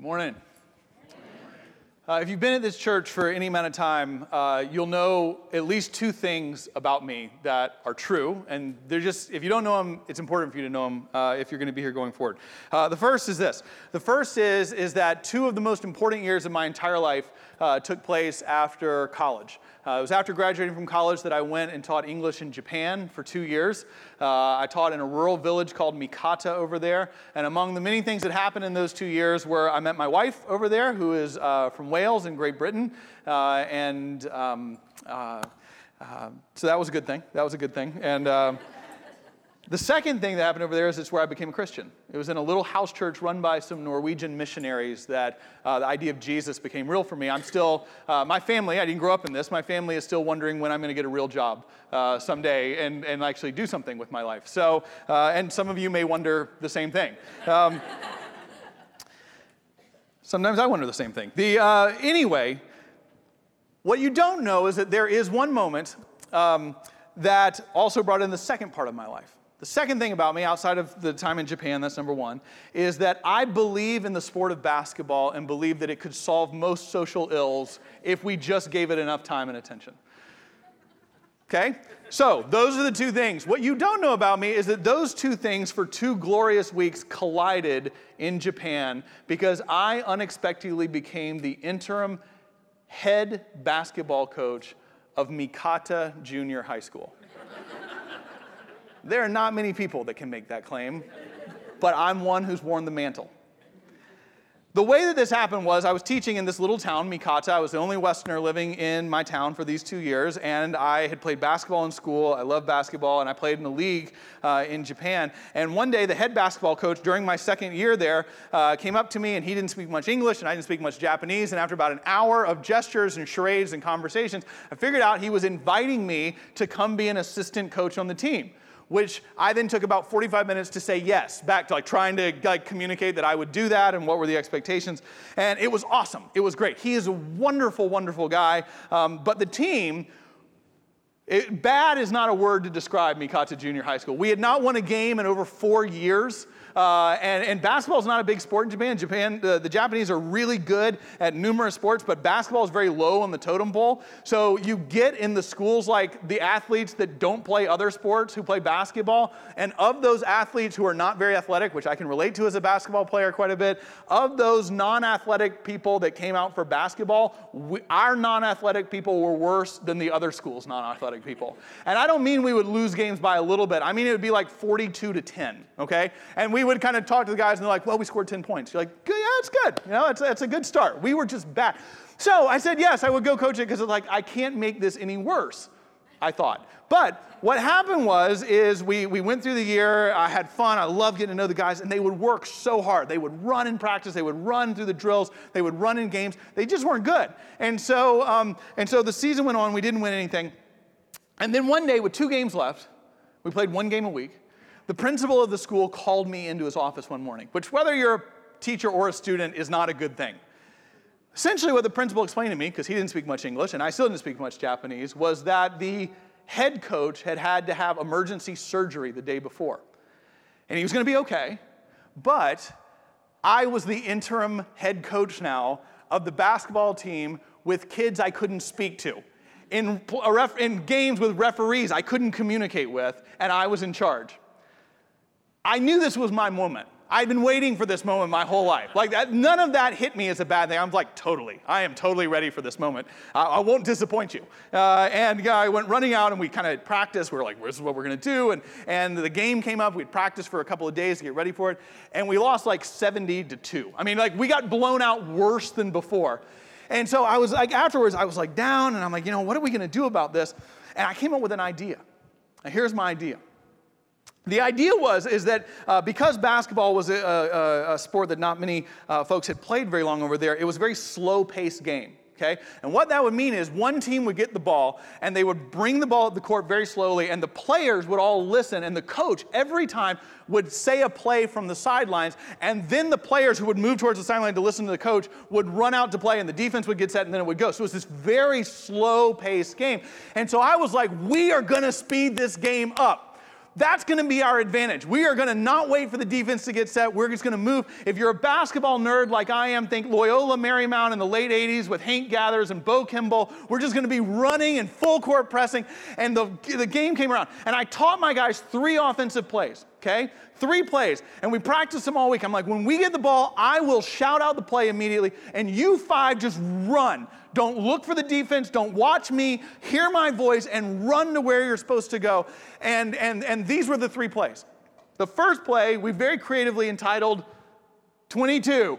Good morning. Uh, if you've been at this church for any amount of time, uh, you'll know at least two things about me that are true. And they're just, if you don't know them, it's important for you to know them uh, if you're going to be here going forward. Uh, the first is this the first is, is that two of the most important years of my entire life uh, took place after college. Uh, it was after graduating from college that I went and taught English in Japan for two years. Uh, I taught in a rural village called Mikata over there. And among the many things that happened in those two years were I met my wife over there, who is uh, from Wales in Great Britain. Uh, and um, so that was a good thing. That was a good thing. And the second thing that happened over there is it's where I became a Christian. It was in a little house church run by some Norwegian missionaries that uh, the idea of Jesus became real for me. I'm still, uh, my family, I didn't grow up in this, my family is still wondering when I'm going to get a real job uh, someday and, and actually do something with my life. So, uh, and some of you may wonder the same thing. Um, sometimes I wonder the same thing. The, uh, anyway, what you don't know is that there is one moment um, that also brought in the second part of my life. The second thing about me, outside of the time in Japan, that's number one, is that I believe in the sport of basketball and believe that it could solve most social ills if we just gave it enough time and attention. Okay? So, those are the two things. What you don't know about me is that those two things for two glorious weeks collided in Japan because I unexpectedly became the interim head basketball coach of Mikata Junior High School. There are not many people that can make that claim, but I'm one who's worn the mantle. The way that this happened was I was teaching in this little town, Mikata. I was the only Westerner living in my town for these two years, and I had played basketball in school. I love basketball, and I played in the league uh, in Japan. And one day, the head basketball coach during my second year there uh, came up to me, and he didn't speak much English, and I didn't speak much Japanese. And after about an hour of gestures and charades and conversations, I figured out he was inviting me to come be an assistant coach on the team which I then took about 45 minutes to say yes, back to like trying to like communicate that I would do that and what were the expectations. And it was awesome. It was great. He is a wonderful, wonderful guy. Um, but the team, it, bad is not a word to describe Mikata Junior High School. We had not won a game in over four years. Uh, and, and basketball is not a big sport in Japan. Japan, uh, the Japanese are really good at numerous sports, but basketball is very low on the totem pole. So you get in the schools like the athletes that don't play other sports who play basketball. And of those athletes who are not very athletic, which I can relate to as a basketball player quite a bit, of those non athletic people that came out for basketball, we, our non athletic people were worse than the other schools' non athletic people. And I don't mean we would lose games by a little bit, I mean it would be like 42 to 10, okay? And we we would kind of talk to the guys and they're like, well, we scored 10 points. You're like, yeah, it's good. You know, it's, a good start. We were just bad. So I said, yes, I would go coach it because it's like, I can't make this any worse, I thought. But what happened was, is we, we went through the year, I had fun, I loved getting to know the guys, and they would work so hard. They would run in practice, they would run through the drills, they would run in games. They just weren't good. And so, um, and so the season went on, we didn't win anything. And then one day, with two games left, we played one game a week. The principal of the school called me into his office one morning, which, whether you're a teacher or a student, is not a good thing. Essentially, what the principal explained to me, because he didn't speak much English and I still didn't speak much Japanese, was that the head coach had had to have emergency surgery the day before. And he was going to be okay, but I was the interim head coach now of the basketball team with kids I couldn't speak to. In, in games with referees I couldn't communicate with, and I was in charge. I knew this was my moment. I'd been waiting for this moment my whole life. Like that, none of that hit me as a bad thing. I'm like, totally. I am totally ready for this moment. I, I won't disappoint you. Uh, and I went running out and we kind of practiced. We were like, this is what we're going to do. And, and the game came up. We'd practiced for a couple of days to get ready for it. And we lost like 70 to 2. I mean, like we got blown out worse than before. And so I was like, afterwards, I was like down and I'm like, you know, what are we going to do about this? And I came up with an idea. Now, here's my idea. The idea was is that uh, because basketball was a, a, a, sport that not many uh, folks had played very long over there, it was a very slow-paced game. Okay? And what that would mean is one team would get the ball and they would bring the ball up the court very slowly, and the players would all listen, and the coach every time would say a play from the sidelines, and then the players who would move towards the sideline to listen to the coach would run out to play, and the defense would get set, and then it would go. So it was this very slow paced game. And so I was like, we are gonna speed this game up That's going to be our advantage. We are going to not wait for the defense to get set. We're just going to move. If you're a basketball nerd like I am, think Loyola Marymount in the late 80s with Hank Gathers and Bo Kimble. We're just going to be running and full court pressing. And the, the game came around. And I taught my guys three offensive plays, okay? Three plays. And we practice them all week. I'm like, when we get the ball, I will shout out the play immediately. And you five just run. Don't look for the defense. Don't watch me. Hear my voice and run to where you're supposed to go. And, and, and these were the three plays. The first play we very creatively entitled 22.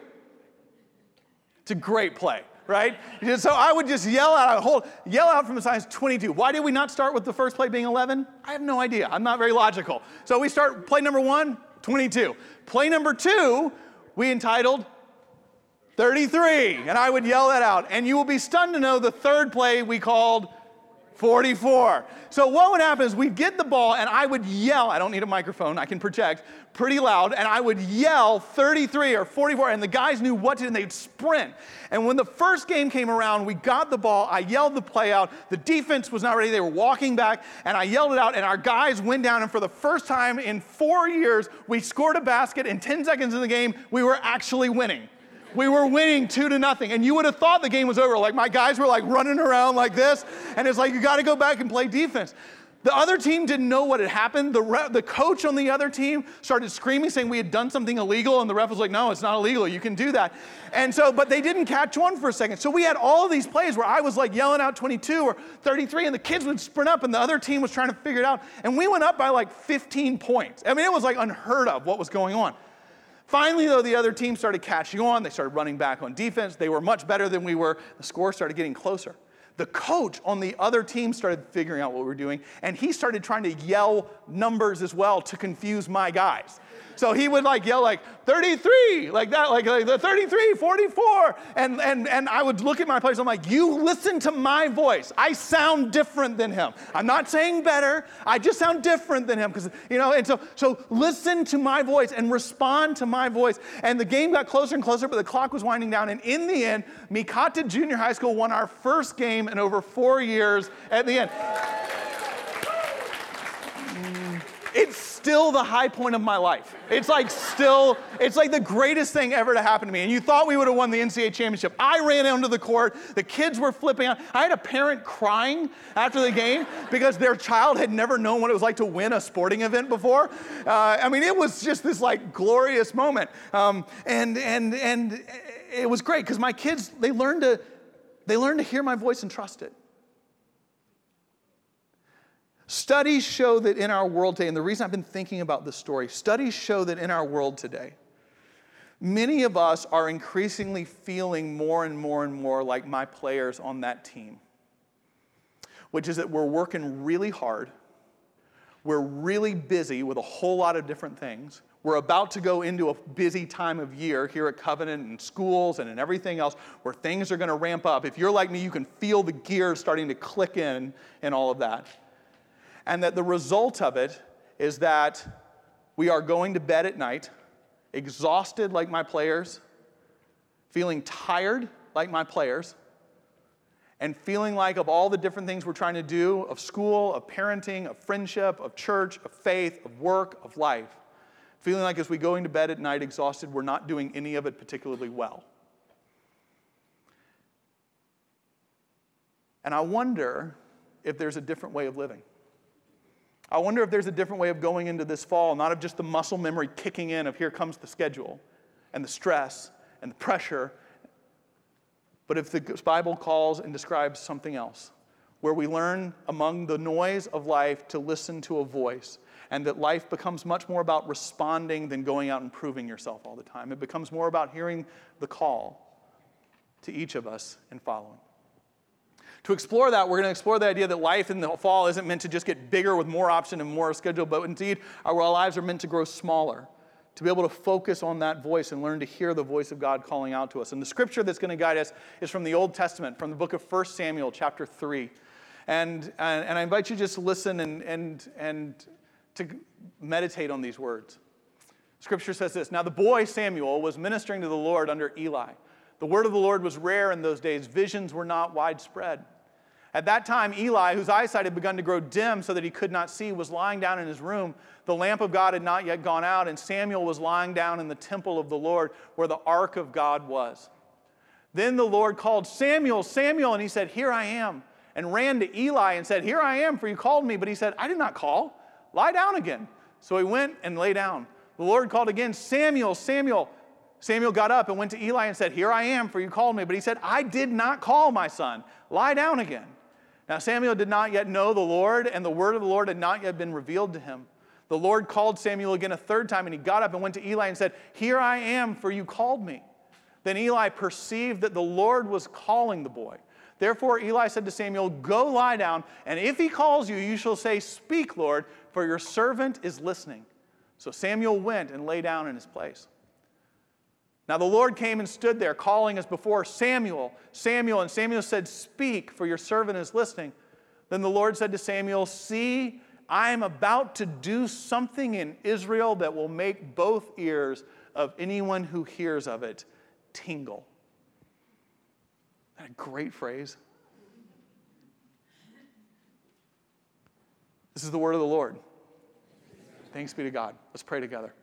It's a great play, right? So I would just yell out, hold, yell out from the size 22. Why did we not start with the first play being 11? I have no idea. I'm not very logical. So we start play number one, 22. Play number two, we entitled 33. And I would yell that out. And you will be stunned to know the third play we called 44. So what would happen is we'd get the ball and I would yell, I don't need a microphone, I can project pretty loud, and I would yell 33 or 44, and the guys knew what to do, and they'd sprint. And when the first game came around, we got the ball, I yelled the play out, the defense was not ready, they were walking back, and I yelled it out, and our guys went down, and for the first time in four years, we scored a basket, in 10 seconds in the game, we were actually winning. We were winning two to nothing. And you would have thought the game was over. Like my guys were like running around like this. And it's like, you got to go back and play defense. The other team didn't know what had happened. The, re- the coach on the other team started screaming, saying we had done something illegal, and the ref was like, no, it's not illegal. You can do that. And so, but they didn't catch on for a second. So we had all these plays where I was like yelling out 22 or 33, and the kids would sprint up, and the other team was trying to figure it out. And we went up by like 15 points. I mean, it was like unheard of what was going on. Finally, though, the other team started catching on. They started running back on defense. They were much better than we were. The score started getting closer. The coach on the other team started figuring out what we were doing, and he started trying to yell numbers as well to confuse my guys. So he would like yell like 33, like that, like, like the 33, 44. And, and, and I would look at my players, I'm like, you listen to my voice. I sound different than him. I'm not saying better, I just sound different than him. Because, you know, and so, so listen to my voice and respond to my voice. And the game got closer and closer, but the clock was winding down. And in the end, Mikata Junior High School won our first game in over four years at the end. It's still the high point of my life. It's like still, it's like the greatest thing ever to happen to me. And you thought we would have won the NCAA championship. I ran onto the court, the kids were flipping out. I had a parent crying after the game because their child had never known what it was like to win a sporting event before. Uh, I mean, it was just this like glorious moment. Um, and, and, and it was great because my kids, they learned to, they learned to hear my voice and trust it. Studies show that in our world today, and the reason I've been thinking about this story, studies show that in our world today, many of us are increasingly feeling more and more and more like my players on that team, which is that we're working really hard, we're really busy with a whole lot of different things. We're about to go into a busy time of year here at Covenant and schools and in everything else where things are going to ramp up. If you're like me, you can feel the gears starting to click in and all of that and that the result of it is that we are going to bed at night, exhausted like my players, feeling tired like my players, and feeling like of all the different things we're trying to do of school, of parenting, of friendship, of church, of faith, of work, of life, feeling like as we go into bed at night exhausted, we're not doing any of it particularly well. And I wonder if there's a different way of living. I wonder if there's a different way of going into this fall, not of just the muscle memory kicking in of here comes the schedule and the stress and the pressure, but if the Bible calls and describes something else, where we learn among the noise of life to listen to a voice, and that life becomes much more about responding than going out and proving yourself all the time. It becomes more about hearing the call to each of us and following. To explore that, we're going to explore the idea that life in the fall isn't meant to just get bigger with more option and more schedule, but indeed our lives are meant to grow smaller, to be able to focus on that voice and learn to hear the voice of God calling out to us. And the scripture that's going to guide us is from the Old Testament, from the book of 1 Samuel, chapter 3. And, and, and I invite you just to listen and, and, and to meditate on these words. Scripture says this Now the boy Samuel was ministering to the Lord under Eli. The word of the Lord was rare in those days, visions were not widespread. At that time, Eli, whose eyesight had begun to grow dim so that he could not see, was lying down in his room. The lamp of God had not yet gone out, and Samuel was lying down in the temple of the Lord where the ark of God was. Then the Lord called Samuel, Samuel, and he said, Here I am, and ran to Eli and said, Here I am, for you called me. But he said, I did not call. Lie down again. So he went and lay down. The Lord called again, Samuel, Samuel. Samuel got up and went to Eli and said, Here I am, for you called me. But he said, I did not call my son. Lie down again. Now, Samuel did not yet know the Lord, and the word of the Lord had not yet been revealed to him. The Lord called Samuel again a third time, and he got up and went to Eli and said, Here I am, for you called me. Then Eli perceived that the Lord was calling the boy. Therefore, Eli said to Samuel, Go lie down, and if he calls you, you shall say, Speak, Lord, for your servant is listening. So Samuel went and lay down in his place. Now the Lord came and stood there, calling as before, Samuel, Samuel. And Samuel said, Speak, for your servant is listening. Then the Lord said to Samuel, See, I am about to do something in Israel that will make both ears of anyone who hears of it tingle. That a great phrase. This is the word of the Lord. Thanks be to God. Let's pray together.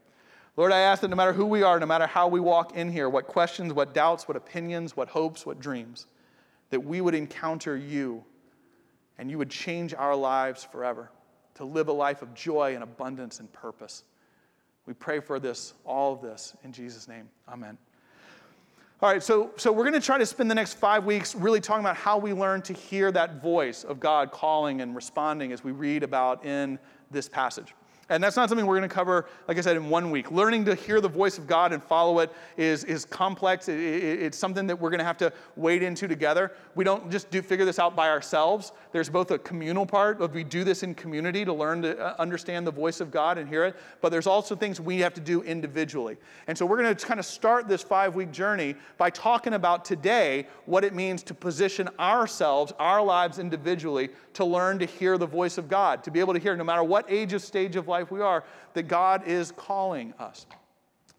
Lord, I ask that no matter who we are, no matter how we walk in here, what questions, what doubts, what opinions, what hopes, what dreams, that we would encounter you and you would change our lives forever to live a life of joy and abundance and purpose. We pray for this, all of this, in Jesus' name. Amen. All right, so, so we're going to try to spend the next five weeks really talking about how we learn to hear that voice of God calling and responding as we read about in this passage. And that's not something we're going to cover, like I said, in one week. Learning to hear the voice of God and follow it is, is complex. It, it, it's something that we're going to have to wade into together. We don't just do, figure this out by ourselves. There's both a communal part of we do this in community to learn to uh, understand the voice of God and hear it, but there's also things we have to do individually. And so we're going to kind of start this five week journey by talking about today what it means to position ourselves, our lives individually, to learn to hear the voice of God, to be able to hear no matter what age of stage of life life we are, that God is calling us.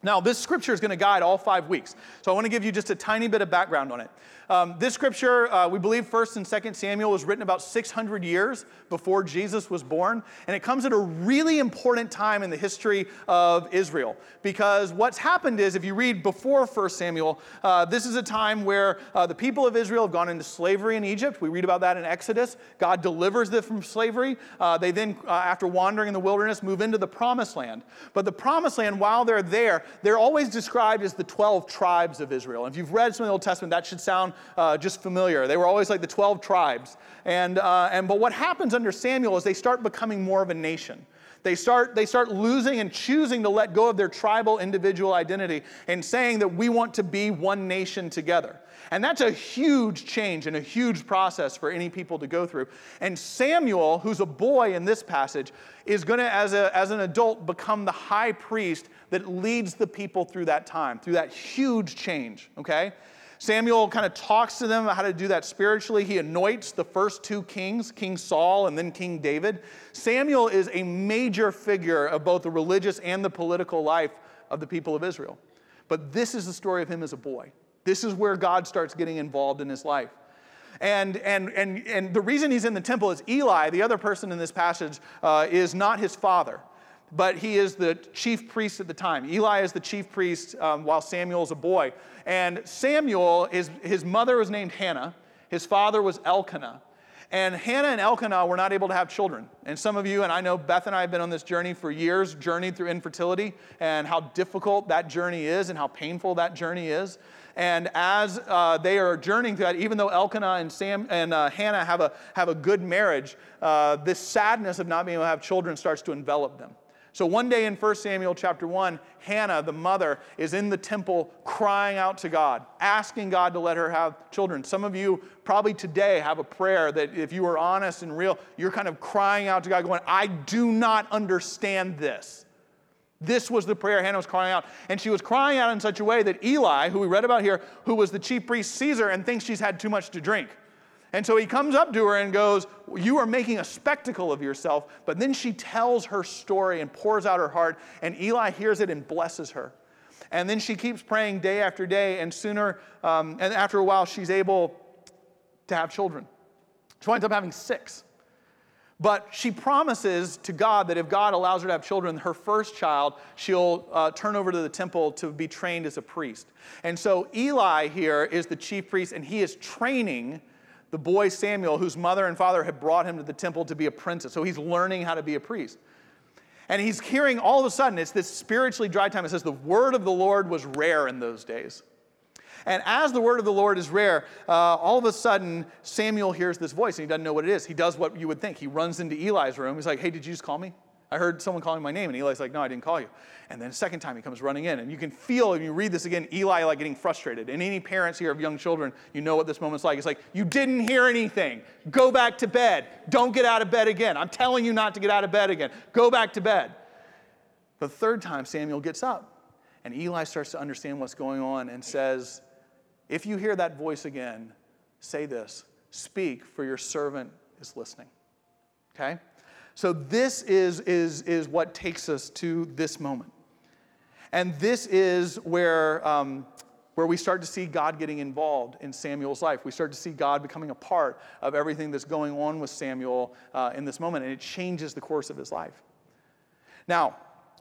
Now, this scripture is going to guide all five weeks. So I want to give you just a tiny bit of background on it. Um, this scripture, uh, we believe 1st and 2nd Samuel was written about 600 years before Jesus was born. And it comes at a really important time in the history of Israel. Because what's happened is, if you read before 1st Samuel, uh, this is a time where uh, the people of Israel have gone into slavery in Egypt. We read about that in Exodus. God delivers them from slavery. Uh, they then, uh, after wandering in the wilderness, move into the promised land. But the promised land, while they're there, they're always described as the 12 tribes of Israel. And if you've read some of the Old Testament, that should sound uh, just familiar. They were always like the 12 tribes. And, uh, and, but what happens under Samuel is they start becoming more of a nation. They start, they start losing and choosing to let go of their tribal individual identity and saying that we want to be one nation together. And that's a huge change and a huge process for any people to go through. And Samuel, who's a boy in this passage, is going to, as, as an adult, become the high priest that leads the people through that time, through that huge change, okay? Samuel kind of talks to them about how to do that spiritually. He anoints the first two kings, King Saul and then King David. Samuel is a major figure of both the religious and the political life of the people of Israel. But this is the story of him as a boy. This is where God starts getting involved in his life. And, and, and, and the reason he's in the temple is Eli, the other person in this passage, uh, is not his father but he is the chief priest at the time. Eli is the chief priest um, while Samuel is a boy. And Samuel, is, his mother was named Hannah, his father was Elkanah. And Hannah and Elkanah were not able to have children. And some of you, and I know Beth and I have been on this journey for years, journeyed through infertility and how difficult that journey is and how painful that journey is. And as uh, they are journeying through that, even though Elkanah and, Sam, and uh, Hannah have a, have a good marriage, uh, this sadness of not being able to have children starts to envelop them. So one day in 1 Samuel chapter 1, Hannah, the mother, is in the temple crying out to God, asking God to let her have children. Some of you probably today have a prayer that if you are honest and real, you're kind of crying out to God, going, I do not understand this. This was the prayer Hannah was crying out. And she was crying out in such a way that Eli, who we read about here, who was the chief priest, sees her and thinks she's had too much to drink. And so he comes up to her and goes, You are making a spectacle of yourself. But then she tells her story and pours out her heart, and Eli hears it and blesses her. And then she keeps praying day after day, and sooner, um, and after a while, she's able to have children. She winds up having six. But she promises to God that if God allows her to have children, her first child, she'll uh, turn over to the temple to be trained as a priest. And so Eli here is the chief priest, and he is training the boy Samuel, whose mother and father had brought him to the temple to be a princess. So he's learning how to be a priest. And he's hearing all of a sudden, it's this spiritually dry time. It says the word of the Lord was rare in those days. And as the word of the Lord is rare, uh, all of a sudden Samuel hears this voice and he doesn't know what it is. He does what you would think. He runs into Eli's room. He's like, Hey, did you just call me? I heard someone calling my name. And Eli's like, No, I didn't call you. And then a second time he comes running in. And you can feel, if you read this again, Eli like getting frustrated. And any parents here of young children, you know what this moment's like. It's like, You didn't hear anything. Go back to bed. Don't get out of bed again. I'm telling you not to get out of bed again. Go back to bed. The third time, Samuel gets up. And Eli starts to understand what's going on and says, if you hear that voice again, say this Speak, for your servant is listening. Okay? So, this is, is, is what takes us to this moment. And this is where, um, where we start to see God getting involved in Samuel's life. We start to see God becoming a part of everything that's going on with Samuel uh, in this moment, and it changes the course of his life. Now,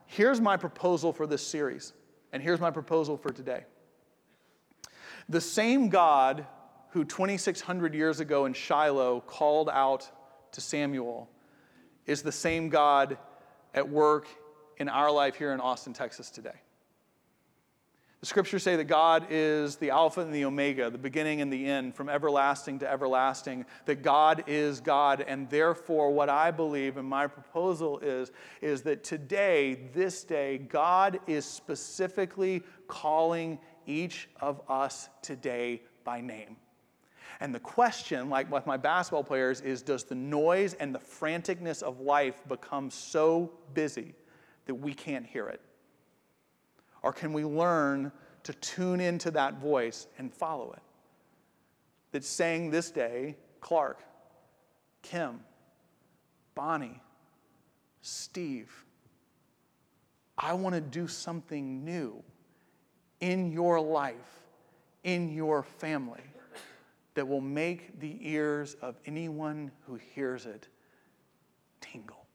here's my proposal for this series, and here's my proposal for today. The same God who 2,600 years ago in Shiloh called out to Samuel is the same God at work in our life here in Austin, Texas today. The scriptures say that God is the Alpha and the Omega, the beginning and the end, from everlasting to everlasting, that God is God. And therefore, what I believe and my proposal is, is that today, this day, God is specifically calling each of us today by name. And the question, like with my basketball players, is does the noise and the franticness of life become so busy that we can't hear it? Or can we learn to tune into that voice and follow it? That's saying this day, Clark, Kim, Bonnie, Steve, I want to do something new in your life, in your family, that will make the ears of anyone who hears it tingle.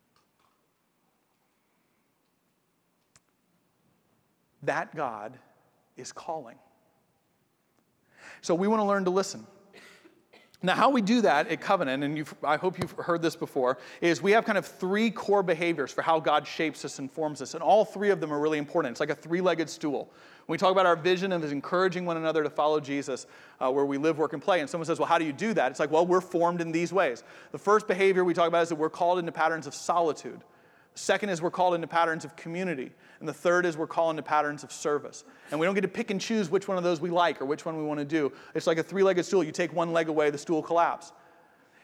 That God is calling. So we want to learn to listen. Now, how we do that at Covenant, and I hope you've heard this before, is we have kind of three core behaviors for how God shapes us and forms us. And all three of them are really important. It's like a three legged stool. When we talk about our vision of encouraging one another to follow Jesus, uh, where we live, work, and play, and someone says, Well, how do you do that? It's like, Well, we're formed in these ways. The first behavior we talk about is that we're called into patterns of solitude. Second is we're called into patterns of community. And the third is we're called into patterns of service. And we don't get to pick and choose which one of those we like or which one we want to do. It's like a three legged stool. You take one leg away, the stool collapses.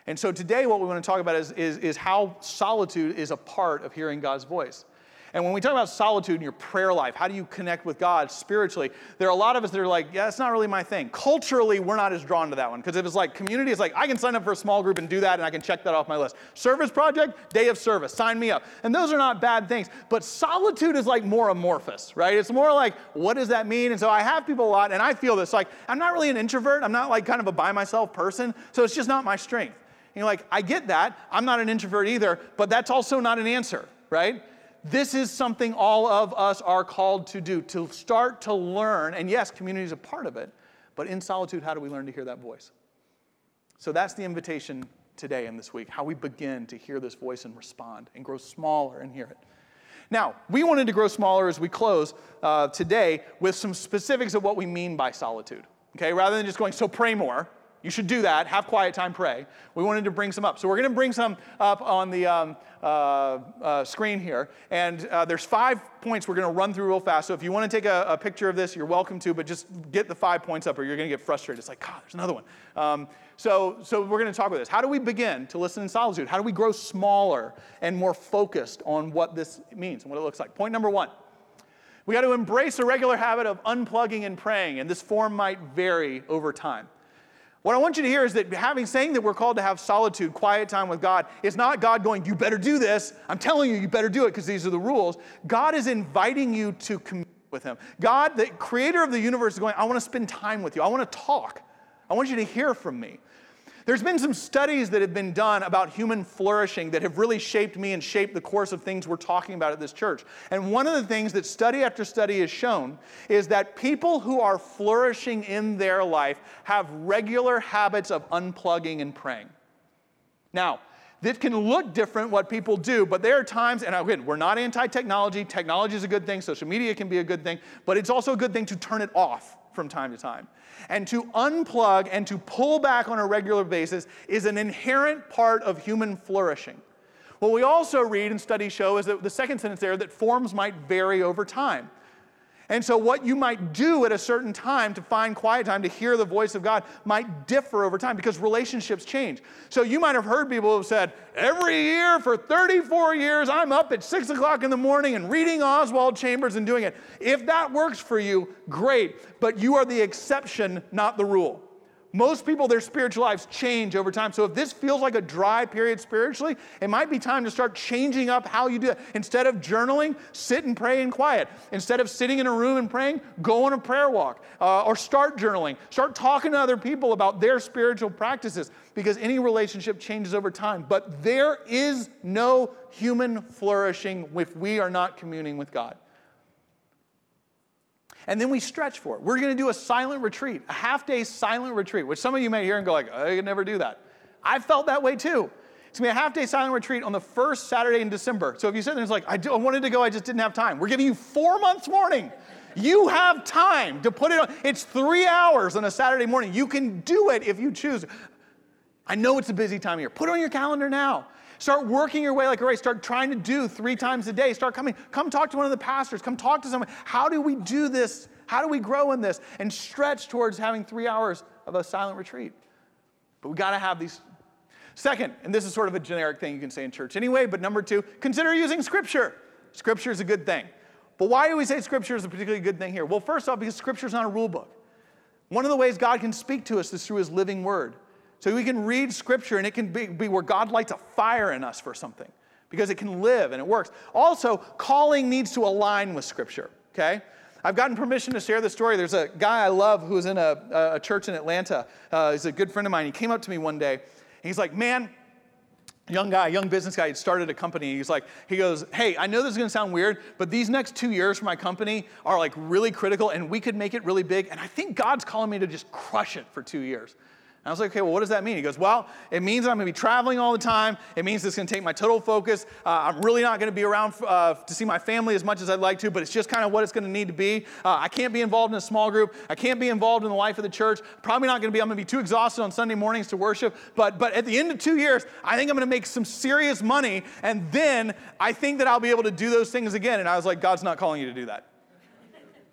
And so today, what we want to talk about is, is, is how solitude is a part of hearing God's voice. And when we talk about solitude in your prayer life, how do you connect with God spiritually? There are a lot of us that are like, yeah, it's not really my thing. Culturally, we're not as drawn to that one because if it's like community, it's like I can sign up for a small group and do that and I can check that off my list. Service project, day of service, sign me up. And those are not bad things. But solitude is like more amorphous, right? It's more like, what does that mean? And so I have people a lot and I feel this like, I'm not really an introvert. I'm not like kind of a by myself person. So it's just not my strength. And you're like, I get that. I'm not an introvert either, but that's also not an answer, right? This is something all of us are called to do, to start to learn. And yes, community is a part of it, but in solitude, how do we learn to hear that voice? So that's the invitation today and this week, how we begin to hear this voice and respond and grow smaller and hear it. Now, we wanted to grow smaller as we close uh, today with some specifics of what we mean by solitude. Okay, rather than just going, so pray more, you should do that. Have quiet time, pray. We wanted to bring some up. So we're going to bring some up on the um, uh, uh, screen here. And uh, there's five points we're going to run through real fast. So if you want to take a, a, picture of this, you're welcome to, but just get the five points up or you're going to get frustrated. It's like, God, there's another one. Um, so, so we're going to talk about this. How do we begin to listen in solitude? How do we grow smaller and more focused on what this means and what it looks like? Point number one. We got to embrace a regular habit of unplugging and praying, and this form might vary over time. What I want you to hear is that having saying that we're called to have solitude, quiet time with God, is not God going, you better do this. I'm telling you, you better do it because these are the rules. God is inviting you to commune with Him. God, the creator of the universe, is going, I want to spend time with you. I want to talk. I want you to hear from me. There's been some studies that have been done about human flourishing that have really shaped me and shaped the course of things we're talking about at this church. And one of the things that study after study has shown is that people who are flourishing in their life have regular habits of unplugging and praying. Now, that can look different what people do, but there are times, and again, we're not anti technology. Technology is a good thing, social media can be a good thing, but it's also a good thing to turn it off from time to time. And to unplug and to pull back on a regular basis is an inherent part of human flourishing. What we also read and studies show is that the second sentence there that forms might vary over time. And so, what you might do at a certain time to find quiet time to hear the voice of God might differ over time because relationships change. So, you might have heard people who have said, Every year for 34 years, I'm up at 6 o'clock in the morning and reading Oswald Chambers and doing it. If that works for you, great. But you are the exception, not the rule. Most people, their spiritual lives change over time. So if this feels like a dry period spiritually, it might be time to start changing up how you do it. Instead of journaling, sit and pray in quiet. Instead of sitting in a room and praying, go on a prayer walk uh, or start journaling. Start talking to other people about their spiritual practices because any relationship changes over time. But there is no human flourishing if we are not communing with God and then we stretch for it. We're going to do a silent retreat, a half day silent retreat, which some of you may hear and go like, oh, I could never do that. I felt that way too. It's going to be a half day silent retreat on the first Saturday in December. So if you sit there and it's like, I, do, I wanted to go, I just didn't have time. We're giving you four months warning. You have time to put it on. It's three hours on a Saturday morning. You can do it if you choose. I know it's a busy time of year. Put it on your calendar now. Start working your way like a race. Start trying to do three times a day. Start coming. Come talk to one of the pastors. Come talk to someone. How do we do this? How do we grow in this? And stretch towards having three hours of a silent retreat. But we got to have these. Second, and this is sort of a generic thing you can say in church anyway, but number two, consider using scripture. Scripture is a good thing. But why do we say scripture is a particularly good thing here? Well, first off, because scripture is not a rule book. One of the ways God can speak to us is through his living word. So we can read scripture and it can be, be where God lights a fire in us for something because it can live and it works. Also, calling needs to align with scripture, okay? I've gotten permission to share the story. There's a guy I love who's in a, a church in Atlanta. Uh, he's a good friend of mine. He came up to me one day. he's like, Man, young guy, young business guy, he started a company. He's like, he goes, Hey, I know this is gonna sound weird, but these next two years for my company are like really critical and we could make it really big. And I think God's calling me to just crush it for two years. I was like, okay, well, what does that mean? He goes, well, it means I'm going to be traveling all the time. It means it's going to take my total focus. Uh, I'm really not going to be around uh, to see my family as much as I'd like to, but it's just kind of what it's going to need to be. Uh, I can't be involved in a small group. I can't be involved in the life of the church. Probably not going to be. I'm going to be too exhausted on Sunday mornings to worship. But but at the end of two years, I think I'm going to make some serious money, and then I think that I'll be able to do those things again. And I was like, God's not calling you to do that.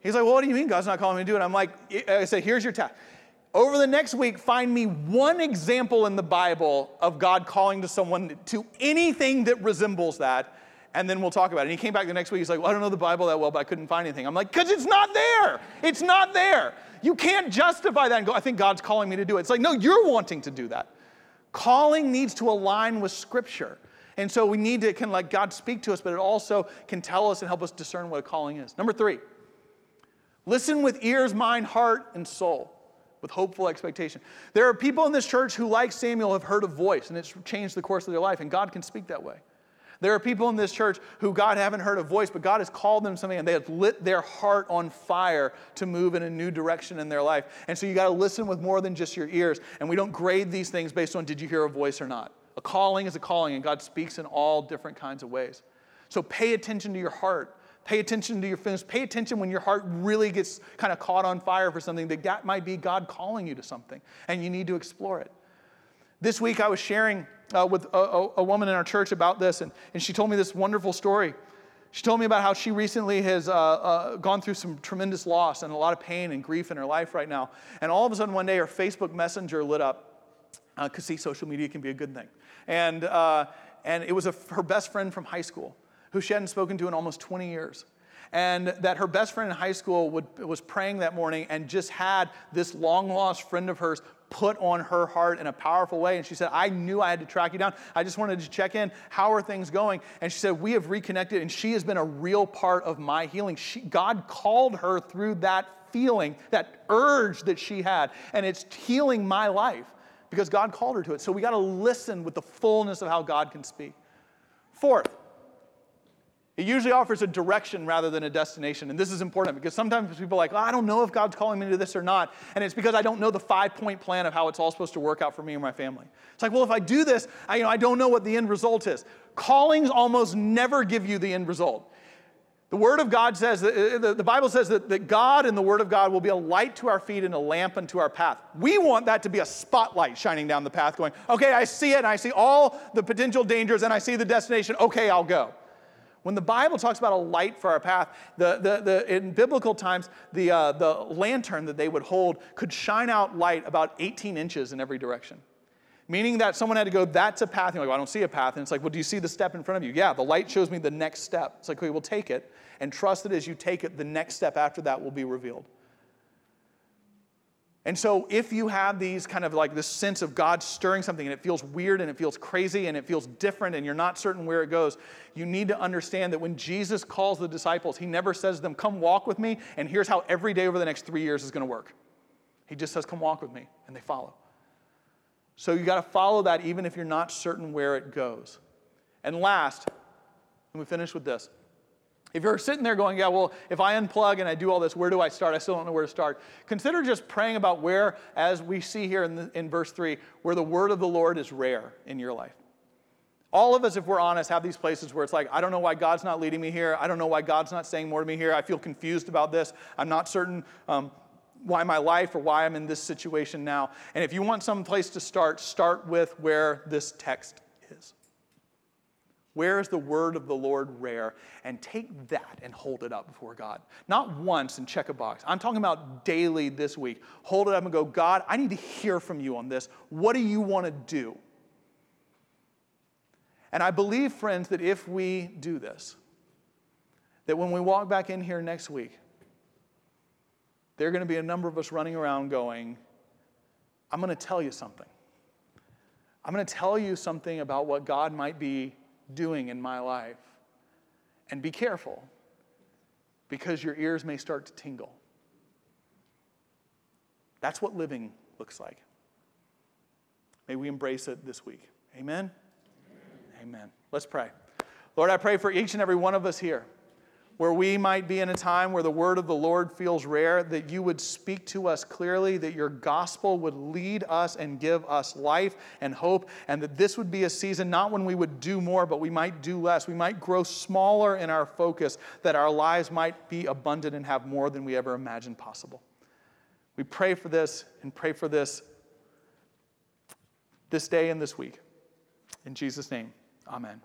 He's like, well, what do you mean God's not calling me to do it? I'm like, I said, here's your task. Over the next week, find me one example in the Bible of God calling to someone to anything that resembles that, and then we'll talk about it. And he came back the next week, he's like, well, I don't know the Bible that well, but I couldn't find anything. I'm like, because it's not there. It's not there. You can't justify that and go, I think God's calling me to do it. It's like, no, you're wanting to do that. Calling needs to align with Scripture. And so we need to can let God speak to us, but it also can tell us and help us discern what a calling is. Number three, listen with ears, mind, heart, and soul with hopeful expectation. There are people in this church who, like Samuel, have heard a voice and it's changed the course of their life, and God can speak that way. There are people in this church who God haven't heard a voice, but God has called them something and they have lit their heart on fire to move in a new direction in their life. And so you got to listen with more than just your ears. And we don't grade these things based on did you hear a voice or not. A calling is a calling, and God speaks in all different kinds of ways. So pay attention to your heart. Pay attention to your feelings. Pay attention when your heart really gets kind of caught on fire for something that that might be God calling you to something, and you need to explore it. This week I was sharing uh, with a, a, a, woman in our church about this, and, and she told me this wonderful story. She told me about how she recently has uh, uh, gone through some tremendous loss and a lot of pain and grief in her life right now. And all of a sudden, one day, her Facebook Messenger lit up because, uh, see, social media can be a good thing. And, uh, and it was a, her best friend from high school who she hadn't spoken to in almost 20 years. And that her best friend in high school would, was praying that morning and just had this long lost friend of hers put on her heart in a powerful way. And she said, I knew I had to track you down. I just wanted to check in. How are things going? And she said, We have reconnected, and she has been a real part of my healing. She, God called her through that feeling, that urge that she had, and it's healing my life. because God called her to it. So we got to listen with the fullness of how God can speak. Fourth, it usually offers a direction rather than a destination. And this is important because sometimes people are like, oh, I don't know if God's calling me to this or not. And it's because I don't know the five point plan of how it's all supposed to work out for me and my family. It's like, well, if I do this, I, you know, I don't know what the end result is. Callings almost never give you the end result. The Word of God says, uh, the Bible says that, that God and the Word of God will be a light to our feet and a lamp unto our path. We want that to be a spotlight shining down the path, going, okay, I see it, and I see all the potential dangers, and I see the destination. Okay, I'll go. When the Bible talks about a light for our path, the, the, the, in biblical times, the, uh, the lantern that they would hold could shine out light about 18 inches in every direction. Meaning that someone had to go, that's a path. You're like, well, I don't see a path. And it's like, well, do you see the step in front of you? Yeah, the light shows me the next step. It's like, okay, we'll take it and trust that as you take it, the next step after that will be revealed. And so, if you have these kind of like this sense of God stirring something and it feels weird and it feels crazy and it feels different and you're not certain where it goes, you need to understand that when Jesus calls the disciples, he never says to them, Come walk with me, and here's how every day over the next three years is going to work. He just says, Come walk with me, and they follow. So, you got to follow that even if you're not certain where it goes. And last, and we finish with this if you're sitting there going, yeah, well, if I unplug and I do all this, where do I start? I still don't know where to start. Consider just praying about where, as we see here in, the, in verse 3, where the word of the Lord is rare in your life. All of us, if we're honest, have these places where it's like, I don't know why God's not leading me here. I don't know why God's not saying more to me here. I feel confused about this. I'm not certain um, why my life or why I'm in this situation now. And if you want some place to start, start with where this text is. Where is the word of the Lord rare? And take that and hold it up before God. Not once and check a box. I'm talking about daily this week. Hold it up and go, God, I need to hear from you on this. What do you want to do? And I believe, friends, that if we do this, that when we walk back in here next week, there are going to be a number of us running around going, I'm going to tell you something. I'm going to tell you something about what God might be doing in my life. And be careful because your ears may start to tingle. That's what living looks like. May we embrace it this week. Amen? Amen. Amen. Let's pray. Lord, I pray for each and every one of us here where we might be in a time where the word of the Lord feels rare, that you would speak to us clearly, that your gospel would lead us and give us life and hope, and that this would be a season not when we would do more, but we might do less. We might grow smaller in our focus, that our lives might be abundant and have more than we ever imagined possible. We pray for this and pray for this this day and this week. In Jesus' name, amen.